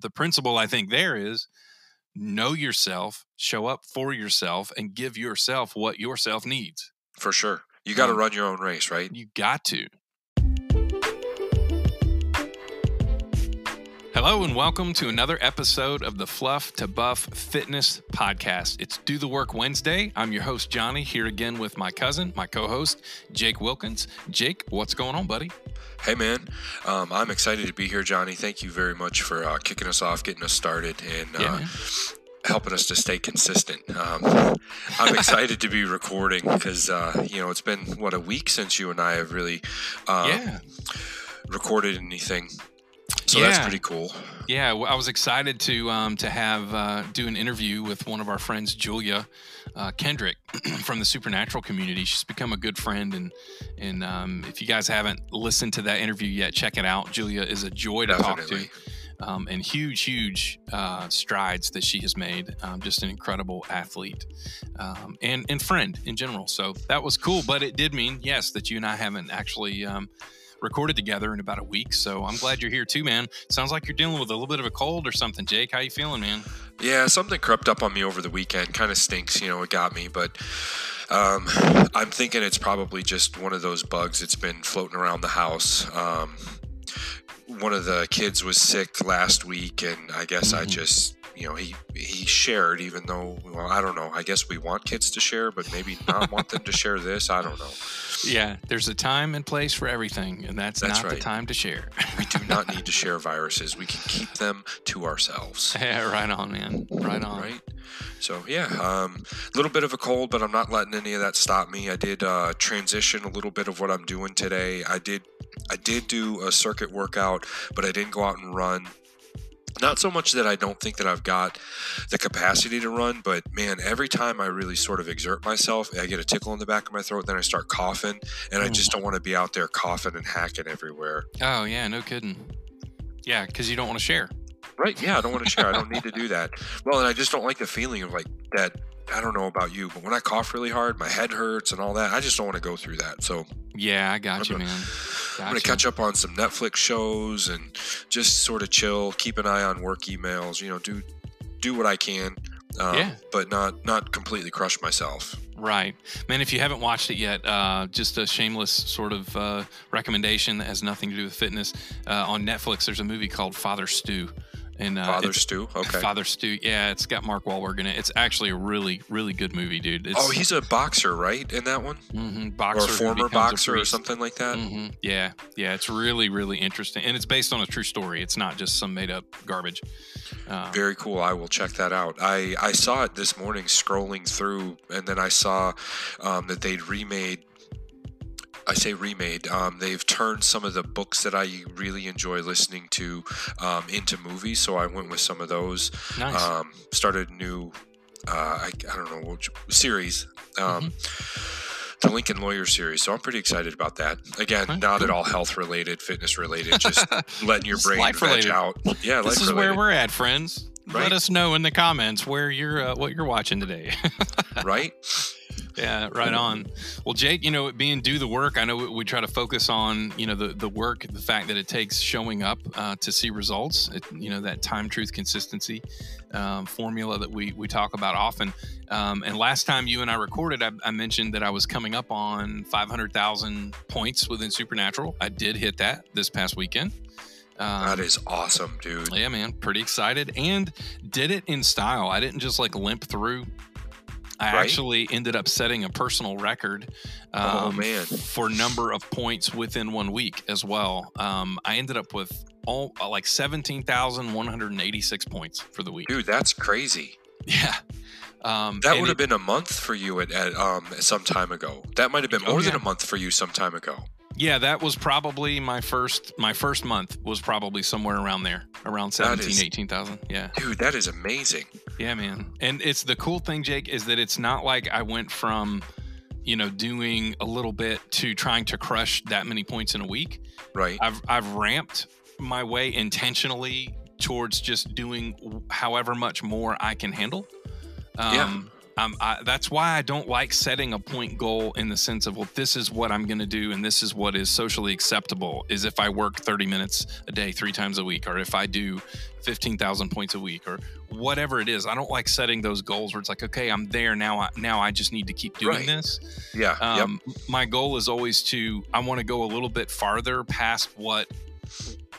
the principle I think there is know yourself, show up for yourself, and give yourself what yourself needs. For sure. You got to Um, run your own race, right? You got to. Hello, and welcome to another episode of the Fluff to Buff Fitness Podcast. It's Do the Work Wednesday. I'm your host, Johnny, here again with my cousin, my co host, Jake Wilkins. Jake, what's going on, buddy? Hey, man. Um, I'm excited to be here, Johnny. Thank you very much for uh, kicking us off, getting us started, and Yeah, uh, helping us to stay consistent. Um, I'm excited to be recording because, uh, you know, it's been, what, a week since you and I have really um, yeah. recorded anything. So that's pretty cool. Yeah, well, I was excited to um, to have uh, do an interview with one of our friends, Julia uh, Kendrick from the Supernatural community. She's become a good friend, and and um, if you guys haven't listened to that interview yet, check it out. Julia is a joy to talk to, um, and huge, huge uh, strides that she has made. Um, just an incredible athlete um, and and friend in general. So that was cool, but it did mean yes that you and I haven't actually. Recorded together in about a week. So I'm glad you're here too, man. Sounds like you're dealing with a little bit of a cold or something, Jake. How you feeling, man? Yeah, something crept up on me over the weekend. Kind of stinks, you know, it got me, but um, I'm thinking it's probably just one of those bugs that's been floating around the house. Um, one of the kids was sick last week, and I guess I Mhm. just, you know, he he shared, even though, well, I don't know. I guess we want kids to share, but maybe not want them to share this. I don't know. Yeah, there's a time and place for everything, and that's, That's not the time to share. We do not need to share viruses. We can keep them to ourselves. yeah, right on, man. Right on. right? So yeah, um, a little bit of a cold, but I'm not letting any of that stop me. I did uh, transition a little bit of what I'm doing today. I did, I did do a circuit workout, but I didn't go out and run. Not so much that I don't think that I've got the capacity to run, but man, every time I really sort of exert myself, I get a tickle in the back of my throat. Then I start coughing, and I Mm. just don't want to be out there coughing and hacking everywhere. Oh yeah, no kidding. Yeah, because you don't want to share. Right? Yeah, I don't want to share. I don't need to do that. Well, and I just don't like the feeling of like that. I don't know about you, but when I cough really hard, my head hurts and all that. I just don't want to go through that. So Yeah, I got you, I'm man. I'm going to catch up on some Netflix shows and just sort of chill, keep an eye on work emails. You know, do do what I can, um, Yeah. but not not completely crush myself. Right. Man, if you haven't watched it yet, uh, just a shameless sort of uh, recommendation that has nothing to do with fitness. Uh, on Netflix, there's a movie called Father Stu. And uh, Father Stu. Okay. Father Stu. Yeah, it's got Mark Wahlberg in it. It's actually a really, really good movie, dude. It's, oh, he's a boxer, right? In that one, mhm, or boxer a former boxer, or something like that. hmm Yeah, yeah, it's really, really interesting, and it's based on a true story. It's not just some made up garbage. Um, Very cool. I will check that out. I, I saw it this morning scrolling through, and then I saw um, that they'd remade. I say remade. Um, they've turned some of the books that I really enjoy listening to um, into movies, so I went with some of those. nice. Um, started a new, uh, I, I don't know which series. Um, The Lincoln Lawyer series, so I'm pretty excited about that. Again, not at all health related, fitness related, just letting your Just brain veg related. out. Yeah, this is related. where we're at, friends. Right. Let us know in the comments where you're, uh, what you're watching today. right? Yeah, right on. Well, Jake, you know, being do the work, I know we, we try to focus on, you know, the, the work, the fact that it takes showing up uh, to see results, it, you know, that time, truth, consistency um, formula that we, we talk about often. Um, and last time you and I recorded, I, I mentioned that I was coming up on 500,000 points within Supernatural. I did hit that this past weekend. Um, That is awesome, dude. yeah, man, pretty excited and did it in style. I didn't just like limp through. I Right. actually ended up setting a personal record Oh, um, man. for number of points within one week as well. Um, I ended up with all uh, like 17,186 points for the week. Dude, that's crazy. Yeah. Um, That would have been a month for you at, at um some time ago. That might have been Oh, more than a month for you some time ago. Yeah, that was probably my first my first month was probably somewhere around there, around That 17, is- 18,000. Yeah. Dude, that is amazing. Yeah, man. And it's the cool thing, Jake, is that it's not like I went from, you know, doing a little bit to trying to crush that many points in a week. Right? I've I've ramped my way intentionally towards just doing however much more I can handle. Um, Yeah. Um, I, that's why I don't like setting a point goal in the sense of, well, this is what I'm going to do and this is what is socially acceptable. Is if I work 30 minutes a day, three times a week, or if I do 15,000 points a week, or whatever it is. I don't like setting those goals where it's like, okay, I'm there now. I, now I just need to keep doing Right. this. Yeah. Um, My goal is always to I want to go a little bit farther past what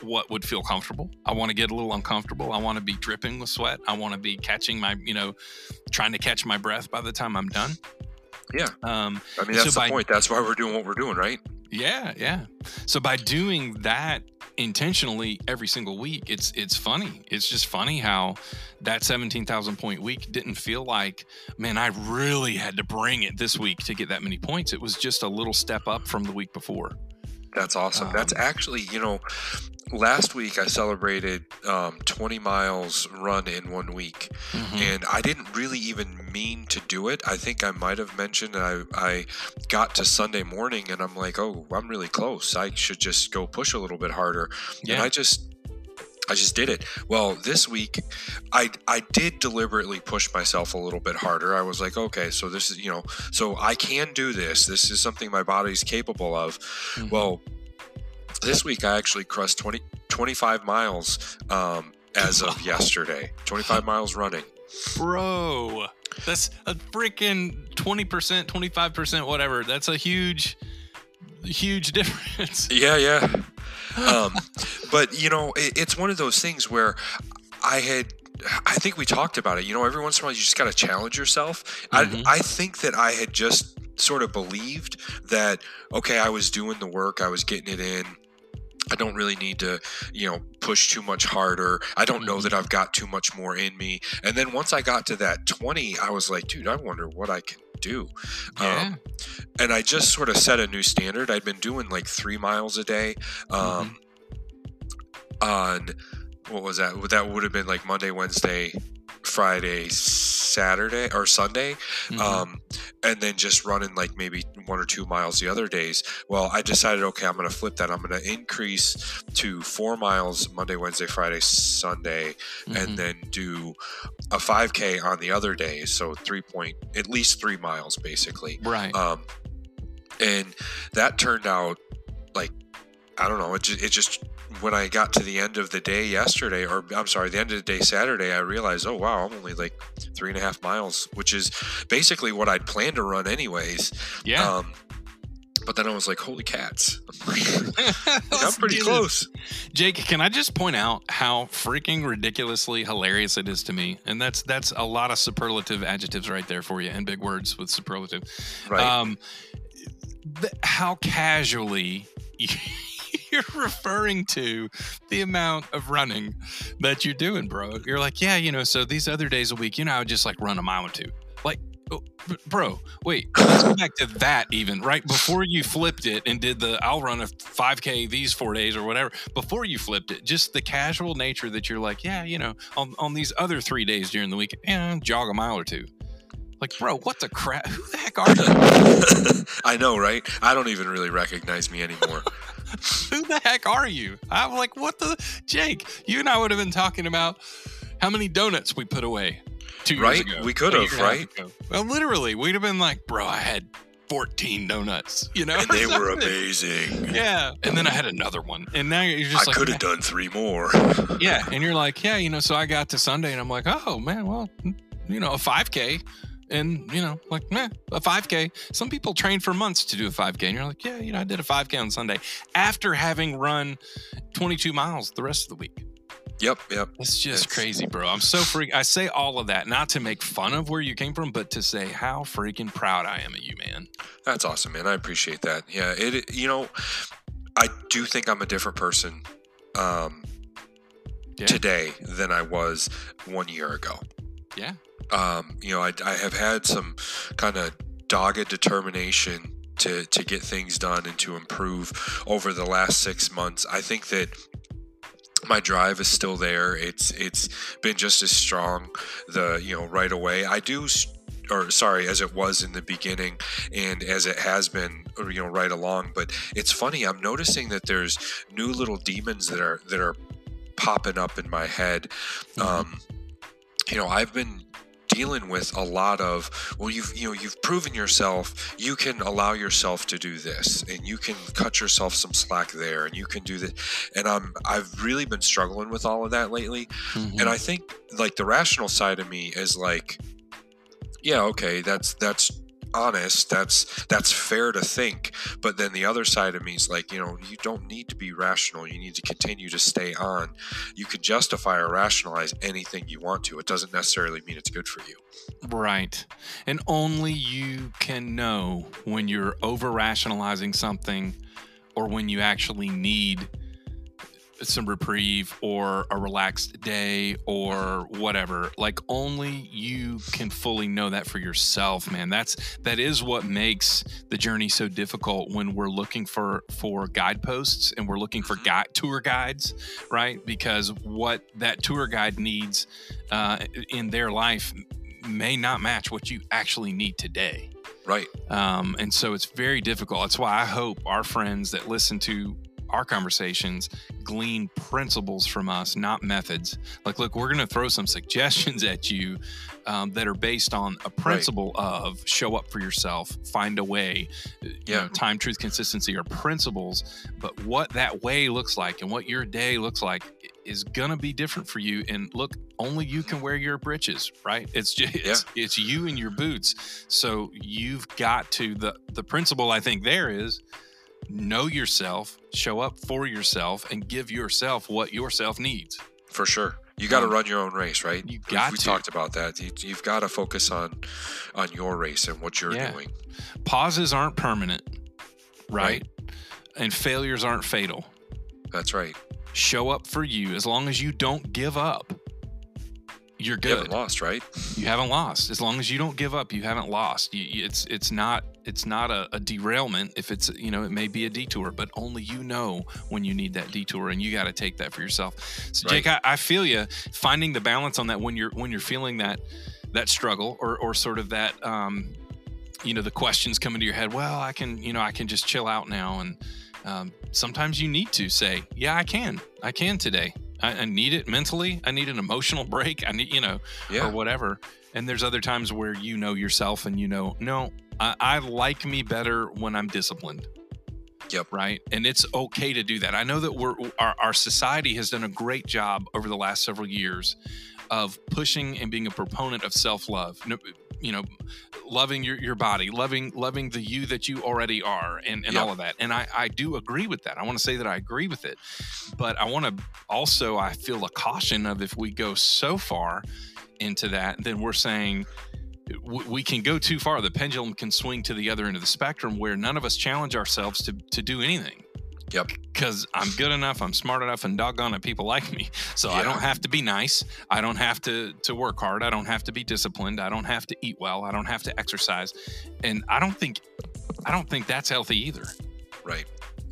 what would feel comfortable. I want to get a little uncomfortable. I want to be dripping with sweat. I want to be catching my, you know, trying to catch my breath by the time I'm done. Yeah. Um. I mean, so that's the by- point. That's why we're doing what we're doing, right? yeah, yeah. So by doing that intentionally every single week, it's it's funny. It's just funny how that 17,000 point week didn't feel like, man, I really had to bring it this week to get that many points. It was just a little step up from the week before. That's awesome. That's Um, actually, you know, last week I celebrated um, 20 miles run in one week, Mhm. and I didn't really even mean to do it. I think I might have mentioned that I, I got to Sunday morning and I'm like, oh, I'm really close. I should just go push a little bit harder. And Yeah. I just. I just did it. Well, this week, I I did deliberately push myself a little bit harder. I was like, okay, so this is you know, so I can do this. This is something my body's capable of. Mhm. Well, this week I actually crossed 20, 25 miles um, as of yesterday. 25 miles running. bro, that's a freaking 20%, 25%, whatever. That's a huge, huge difference. Yeah, yeah. Um, but, you know, it, it's one of those things where I had. I think we talked about it. You know, every once in a while, you just got to challenge yourself. Mhm. I, I think that I had just sort of believed that, okay, I was doing the work, I was getting it in. I don't really need to, you know, push too much harder. I don't know Mhm. that I've got too much more in me. And then once I got to that 20, I was like, dude, I wonder what I can do. Yeah. Um, and I just sort of set a new standard. I'd been doing like three miles a day. Um, On what was that? That would have been like Monday, Wednesday, Friday, Saturday, or Sunday Mhm. um, and then just running like maybe one or two miles the other days. Well, I decided, okay, I'm going to flip that. I'm going to increase to four miles Monday, Wednesday, Friday, Sunday, Mhm. and then do a 5K on the other day. So three point, at least three miles basically. right. Um, and that turned out like, I don't know, it just, it just, when I got to the end of the day yesterday, or I'm sorry, the end of the day Saturday, I realized, oh wow, I'm only like three and a half miles, which is basically what I'd planned to run anyways. yeah. Um, but then I was like, holy cats, I'm pretty close. Jake, can I just point out how freaking ridiculously hilarious it is to me? And that's that's a lot of superlative adjectives right there for you and big words with superlative. Right. Um, th- how casually you're referring to the amount of running that you're doing, bro. You're like, yeah, you know, so these other days a week, you know, I would just like run a mile or two. Like, oh, bro, wait, let's go back to that even, right? Before you flipped it and did the, I'll run a 5K these four days or whatever, before you flipped it, just the casual nature that you're like, yeah, you know, on, on these other three days during the week, yeah, jog a mile or two. Like, bro, what the crap? Who the heck are you? I know, right? I don't even really recognize me anymore. Who the heck are you? I'm like, what the Jake? You and I would have been talking about how many donuts we put away two years Right? ago. We could have, year and a half right? Well, literally, we'd have been like, bro, I had 14 donuts, you know? and they were amazing. Yeah. And then I had another one. And now you're just I like, could have done three more. yeah. And you're like, yeah, you know, so I got to Sunday and I'm like, oh, man, well, you know, a 5K. And, you know, like, meh, a 5K. Some people train for months to do a 5K. And you're like, yeah, you know, I did a 5K on Sunday after having run 22 miles the rest of the week. Yep, yep. It's just It's- crazy, bro. I'm so freak. I say all of that not to make fun of where you came from, but to say how freaking proud I am of you, man. That's awesome, man. I appreciate that. Yeah, it. You know, I do think I'm a different person um, Yeah. today than I was one year ago. Yeah. Um, you know, I, I have had some kind of dogged determination to to get things done and to improve over the last six months. I think that my drive is still there. It's it's been just as strong the you know right away. I do or sorry as it was in the beginning and as it has been you know right along but it's funny i'm noticing that there's new little demons that are that are popping up in my head Mhm. um you know i've been dealing with a lot of well you've you know you've proven yourself you can allow yourself to do this and you can cut yourself some slack there and you can do this and i'm i've really been struggling with all of that lately Mhm. and i think like the rational side of me is like yeah okay that's that's honest that's that's fair to think. But then the other side of me is like you know you don't need to be rational. You need to continue to stay on. You could justify or rationalize anything you want to. It doesn't necessarily mean it's good for you. Right. And only you can know when you're over rationalizing something or when you actually need some reprieve or a relaxed day or whatever. Like only you can fully know that for yourself man. That's that is what makes the journey so difficult when we're looking for for guideposts and we're looking for Mhm. guide tour guides right? Because what that tour guide needs uh, in their life may not match what you actually need today. Right. Um, and so it's very difficult. That's why I hope our friends that listen to our conversations glean principles from us, not methods. Like, look, we're going to throw some suggestions at you um, that are based on a principle of show up for yourself, find a way, uh, you Yeah. know, time, truth, consistency are principles. But what that way looks like and what your day looks like is going to be different for you. And look, only you can wear your britches, right? It's just, it's, it's you and your boots. So you've got to the the principle I think there is know yourself, show up for yourself, and give yourself what yourself needs. for sure you got to Um, run your own race right you We- got we to. talked about that you, you've got to focus on on your race and what you're Yeah. doing Pauses aren't permanent, right? And failures aren't fatal. that's right Show up for you as long as you don't give up. You're you good. haven't lost right you haven't lost as long as you don't give up you haven't lost you, you- it's it's not it's not a, a derailment if it's you know it may be a detour but only you know when you need that detour and you got to take that for yourself. So Right. jake I, I feel you finding the balance on that when you're when you're feeling that that struggle or or sort of that um you know the questions come into your head well i can you know i can just chill out now and um, sometimes you need to say yeah i can. I can today. I, I need it mentally. I need an emotional break. I need you know yeah. or whatever. And there's other times where you know yourself and you know, no, I, I like me better when I'm disciplined. Yep. Right. And it's okay to do that. I know that we're our, our society has done a great job over the last several years of pushing and being a proponent of self-love. You know, loving your, your body, loving loving the you that you already are, and, and Yep. all of that. And I, I do agree with that. I want to say that I agree with it. But I want to also I feel a caution of if we go so far into that, then we're saying we can go too far. The pendulum can swing to the other end of the spectrum where none of us challenge ourselves to, to do anything. Yep. Because I'm good enough, I'm smart enough, and doggone it, people like me. So I don't have to be nice. I don't have to to work hard. I don't have to be disciplined. I don't have to eat well. I don't have to exercise. And I don't think I don't think that's healthy either. right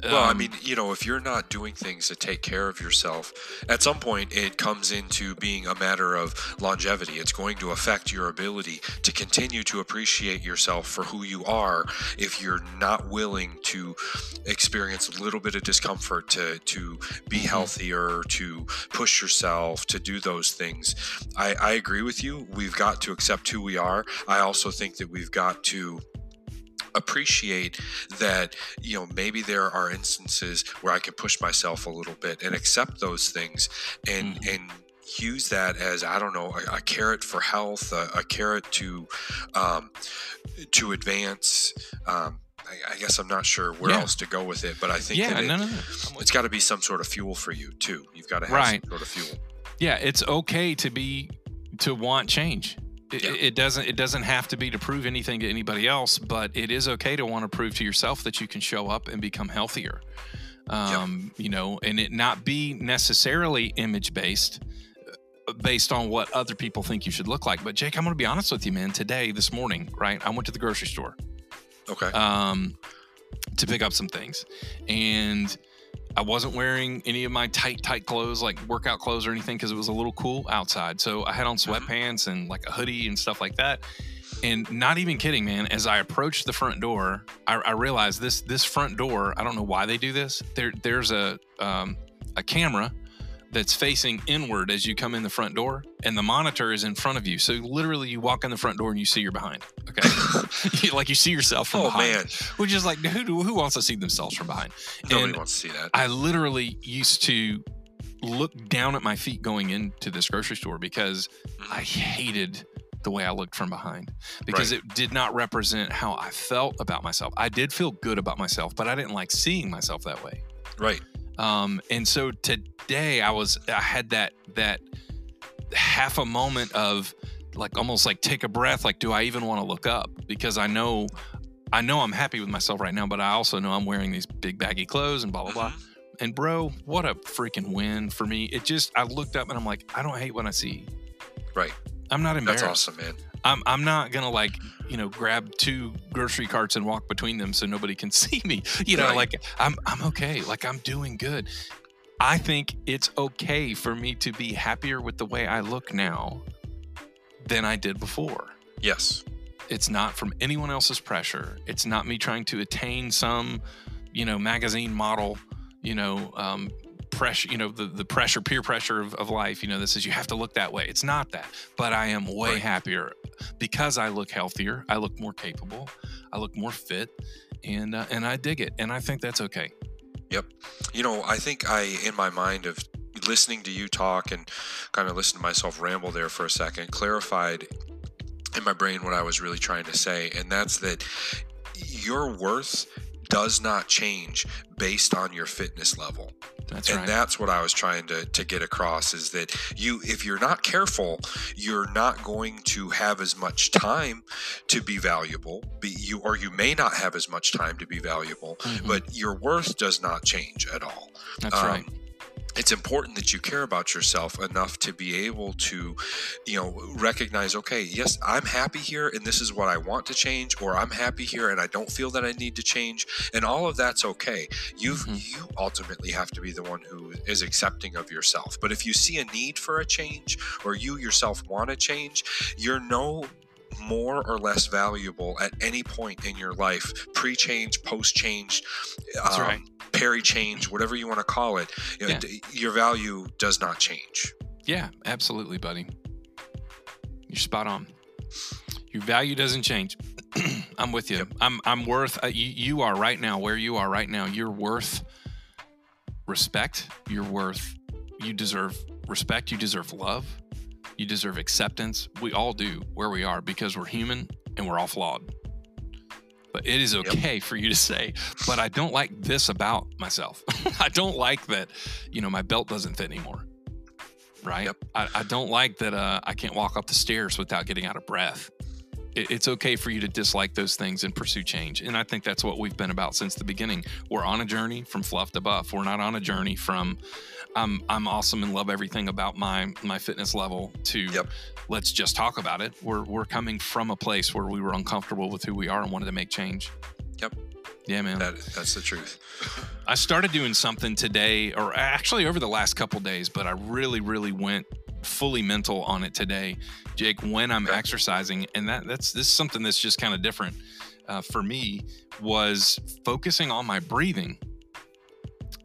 Well, I Um, mean, you know, if you're not doing things to take care of yourself, at some point it comes into being a matter of longevity. It's going to affect your ability to continue to appreciate yourself for who you are if you're not willing to experience a little bit of discomfort to to be Mhm. healthier, to push yourself, to do those things. I, I agree with you. We've got to accept who we are. I also think that we've got to appreciate that you know maybe there are instances where i can push myself a little bit and accept those things and Mhm. and use that as i don't know a, a carrot for health a, a carrot to um, to advance um, I, I guess i'm not sure where Yeah. else to go with it but i think yeah, that it, no, no, no. it's got to be some sort of fuel for you too you've got to have Right. some sort of fuel yeah it's okay to be to want change it, Yeah. it doesn't it doesn't have to be to prove anything to anybody else but it is okay to want to prove to yourself that you can show up and become healthier. Um you know and it not be necessarily image based uh, based on what other people think you should look like. But jake i'm going to be honest with you man. Today this morning right i went to the grocery store. Okay. Um, to pick up some things. And I wasn't wearing any of my tight, tight clothes, like workout clothes or anything, because it was a little cool outside. So I had on Mhm. sweatpants and like a hoodie and stuff like that. And not even kidding, man. As I approached the front door, I, I realized this this front door. I don't know why they do this. There there's a um, a camera that's facing inward as you come in the front door, and the monitor is in front of you. So literally, you walk in the front door and you see you're behind. Okay, You- like you see yourself from oh behind, man, which is like who who wants to see themselves from behind? nobody And wants to see that. I literally used to look down at my feet going into this grocery store because Mm-hmm. I hated the way I looked from behind because it did not represent how I felt about myself. I did feel good about myself, but I didn't like seeing myself that way. right. Um, and so today I was I had that that half a moment of like almost like take a breath, like do I even want to look up? Because I know I know I'm happy with myself right now, but I also know I'm wearing these big baggy clothes and blah blah blah. Mhm. And bro, what a freaking win for me. It just I looked up and I'm like, I don't hate what I see. Right. I'm not embarrassed. That's awesome, man. I'm I'm not gonna like you know grab two grocery carts and walk between them so nobody can see me. You know, Right. like I'm I'm okay. Like I'm doing good. I think it's okay for me to be happier with the way I look now than I did before. Yes. It's not from anyone else's pressure. It's not me trying to attain some, you know, magazine model, you know, um, pressure, you know, the, the pressure, peer pressure of, of life, you know, that says you have to look that way. It's not that. But I am way Right. happier because I look healthier. I look more capable. I look more fit. And, uh, and I dig it. And I think that's okay. Yep. You know, I think I, in my mind of listening to you talk and kind of listen to myself ramble there for a second, clarified in my brain what I was really trying to say. And that's that your worth does not change based on your fitness level. That's and right. that's what I was trying to, to get across is that you if you're not careful, you're not going to have as much time to be valuable. Be you or you may not have as much time to be valuable, Mhm. but your worth does not change at all. that's um, right. It's important that you care about yourself enough to be able to, you know, recognize, okay, yes, I'm happy here and this is what I want to change, or I'm happy here and I don't feel that I need to change. And all of that's okay. You Mhm. you ultimately have to be the one who is accepting of yourself. But if you see a need for a change or you yourself want to change, you're no more or less valuable at any point in your life, pre-change, post-change, That's um, right. peri-change, whatever you want to call it. You know, Yeah. d- Your value does not change. Yeah, absolutely, buddy. You're spot on. Your value doesn't change. I'm with you. Yep. I'm I'm worth. Uh, you, you are right now where you are right now. You're worth respect. You're worth. You deserve respect. You deserve love. You deserve acceptance. We all do where we are because we're human and we're all flawed. But it is okay for you to say, but I don't like this about myself. I don't like that, you know, my belt doesn't fit anymore. Right? Yep. I, I don't like that uh, I can't walk up the stairs without getting out of breath. It, it's okay for you to dislike those things and pursue change. And I think that's what we've been about since the beginning. We're on a journey from fluff to buff. We're not on a journey from I'm I'm awesome and love everything about my my fitness level to Yep. let's just talk about it. We're we're coming from a place where we were uncomfortable with who we are and wanted to make change. Yep. Yeah, man. That that's the truth. I started doing something today, or actually over the last couple days, but I really, really went fully mental on it today, Jake. When I'm Okay. exercising, and that that's this is something that's just kind of different uh, for me was focusing on my breathing.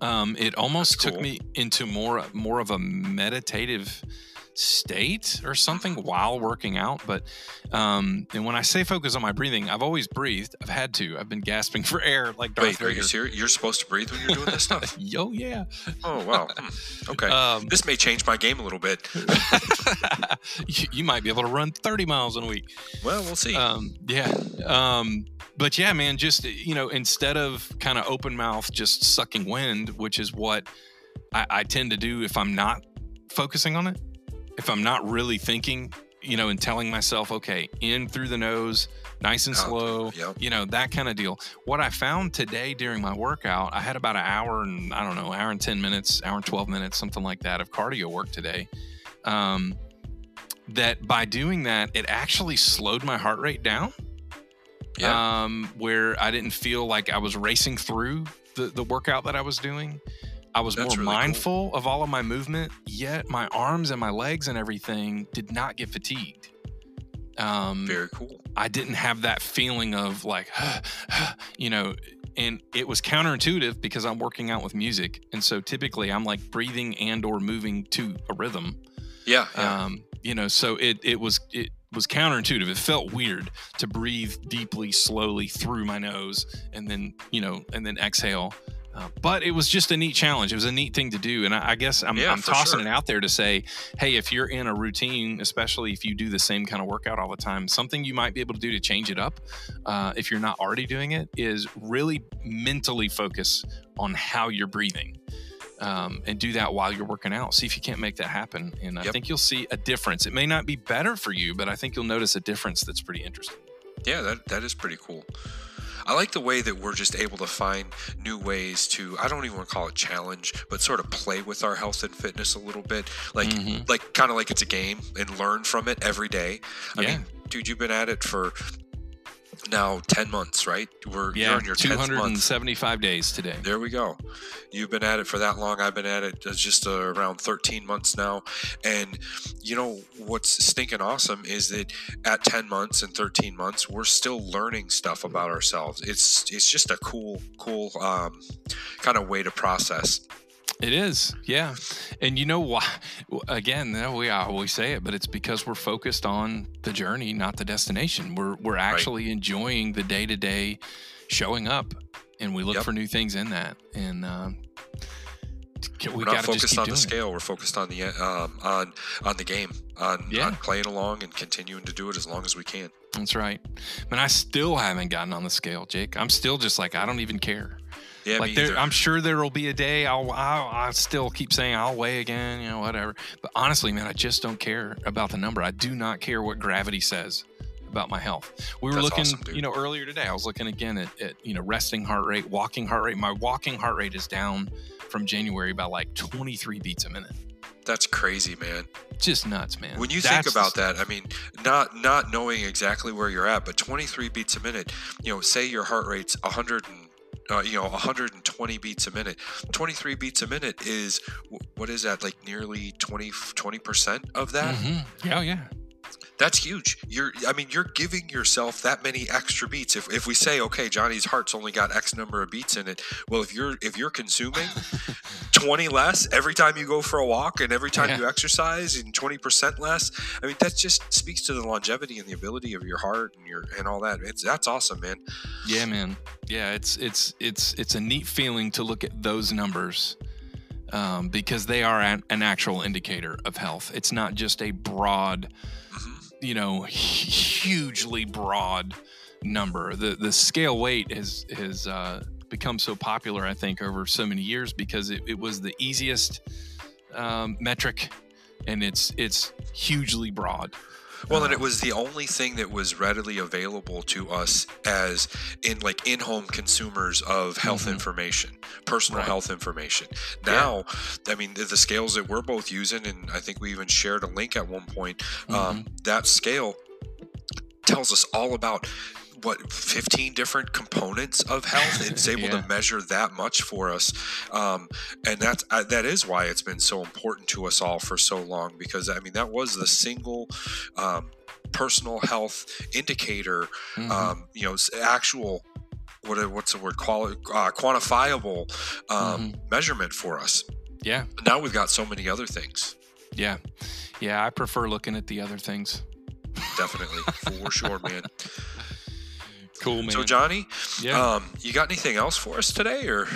Um, it almost That's took me into more more of a meditative state or something while working out. But um, and when I say focus on my breathing, I've always breathed. I've had to. I've been gasping for air like Darth Wait, are you serious? You're supposed to breathe when you're doing this stuff? Yo, yeah. Oh wow. Hmm. Okay. Um, this may change my game a little bit. you, you might be able to run 30 miles in a week. Well, we'll see. Um, yeah. Um, but yeah, man, just, you know, instead of kind of open mouth, just sucking wind, which is what I, I tend to do if I'm not focusing on it, if I'm not really thinking, you know, and telling myself, okay, in through the nose, nice and slow, Yep. you know, that kind of deal. What I found today during my workout, I had about an hour and I don't know, hour and 10 minutes, hour and 12 minutes, something like that of cardio work today. Um, that by doing that, it actually slowed my heart rate down. Yeah. Um, where I didn't feel like I was racing through the, the workout that I was doing. I was That's more really cool. mindful of all of my movement, yet my arms and my legs and everything did not get fatigued. Um, Very cool. I didn't have that feeling of like, you know, and it was counterintuitive because I'm working out with music, and so typically I'm like breathing and or moving to a rhythm. Yeah. yeah. Um, you know, so it it was it was counterintuitive. It felt weird to breathe deeply, slowly through my nose, and then you know, and then exhale. Uh, but it was just a neat challenge. It was a neat thing to do, and I, I guess I'm, Yeah, I'm tossing sure. it out there to say, hey, if you're in a routine, especially if you do the same kind of workout all the time, something you might be able to do to change it up, uh, if you're not already doing it, is really mentally focus on how you're breathing. Um, and do that while you're working out. See if you can't make that happen. And I Yep. think you'll see a difference. It may not be better for you, but I think you'll notice a difference that's pretty interesting. Yeah, that, that is pretty cool. I like the way that we're just able to find new ways to I don't even want to call it challenge, but sort of play with our health and fitness a little bit. Like Mhm. like kind of like it's a game and learn from it every day. I Yeah. mean, dude, you've been at it for now 10 months, right? We're you're Yeah, on your 10th 275 days today. There we go. You've been at it for that long. I've been at it uh, just uh, around 13 months now. And you know what's stinking awesome is that at 10 months and 13 months, we're still learning stuff about ourselves. It's it's just a cool, cool um, kind of way to process. It is, yeah. And you know why? Again, we always say it, but it's because we're focused on the journey, not the destination. We're we're actually enjoying the day to day showing up, and we look Yep. for new things in that. And um, we We're got not to just focused on the it. scale. We're focused on the um, on on the game, on, Yeah. on playing along and continuing to do it as long as we can. That's right. But I still haven't gotten on the scale, Jake. I'm still just like I don't even care. Yeah, like there. I'm sure there will be a day I'll, I'll I still keep saying I'll weigh again, you know, whatever. But honestly, man, I just don't care about the number. I do not care what gravity says about my health. We were That's looking, awesome, you know, earlier today. I was looking again at, at you know resting heart rate, walking heart rate. My walking heart rate is down from January by like 23 beats a minute. That's crazy, man. Just nuts, man. When you That's think about that, I mean, not not knowing exactly where you're at, but 23 beats a minute. You know, say your heart rate's 100 and uh, you know 120 beats a minute. 23 beats a minute is what is that? Like nearly 20 20% of that. Mhm. Yeah, yeah. That's huge. You're, I mean, you're giving yourself that many extra beats. If, if we say, okay, Johnny's heart's only got X number of beats in it, well, if you're if you're consuming 20 less every time you go for a walk and every time Yeah. you exercise and 20% less, I mean, that just speaks to the longevity and the ability of your heart and your and all that. It's that's awesome, man. Yeah, man. Yeah, it's it's it's it's a neat feeling to look at those numbers um, because they are an, an actual indicator of health. It's not just a broad, Mhm. you know, hugely broad number. The the scale weight has has uh, become so popular, I think, over so many years because it, it was the easiest um, metric, and it's it's hugely broad. Well, and it Um, was the only thing that was readily available to us as in like in-home consumers of health Mhm. information, personal Right. health information. Yeah. Now, I mean, the, the scales that we're both using, and I think we even shared a link at one point. Mm-hmm. Um, that scale tells us all about what 15 different components of health it's able Yeah. to measure that much for us um, and that's uh, that is why it's been so important to us all for so long because i mean that was the single um, personal health indicator Mhm. um, you know actual what what's the word quali- uh, quantifiable um, Mm-hmm. measurement for us yeah. now we've got so many other things Yeah. Yeah, I prefer looking at the other things. definitely for sure man Cool, man. so johnny yeah. Um, you got anything else for us today, or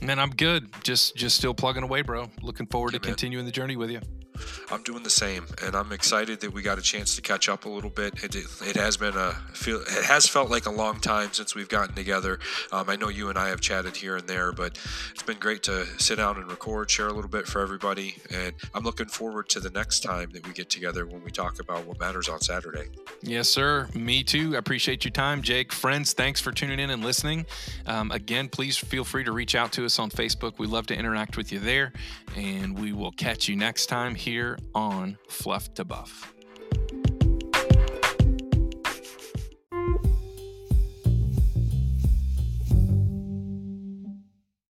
man, I'm good. Just just still plugging away, bro. Looking forward Yeah, to man. continuing the journey with you. I'm doing the same, and I'm excited that we got a chance to catch up a little bit. It, it, has been a feel. It has felt like a long time since we've gotten together. Um, I know you and I have chatted here and there, but it's been great to sit down and record, share a little bit for everybody, and I'm looking forward to the next time that we get together when we talk about what matters on Saturday. Yes, sir. Me too. I appreciate your time, Jake. Friends, thanks for tuning in and listening. Um, again, please feel free to reach out to us on Facebook. We love to interact with you there, and we will catch you next time here on Fluff to Buff.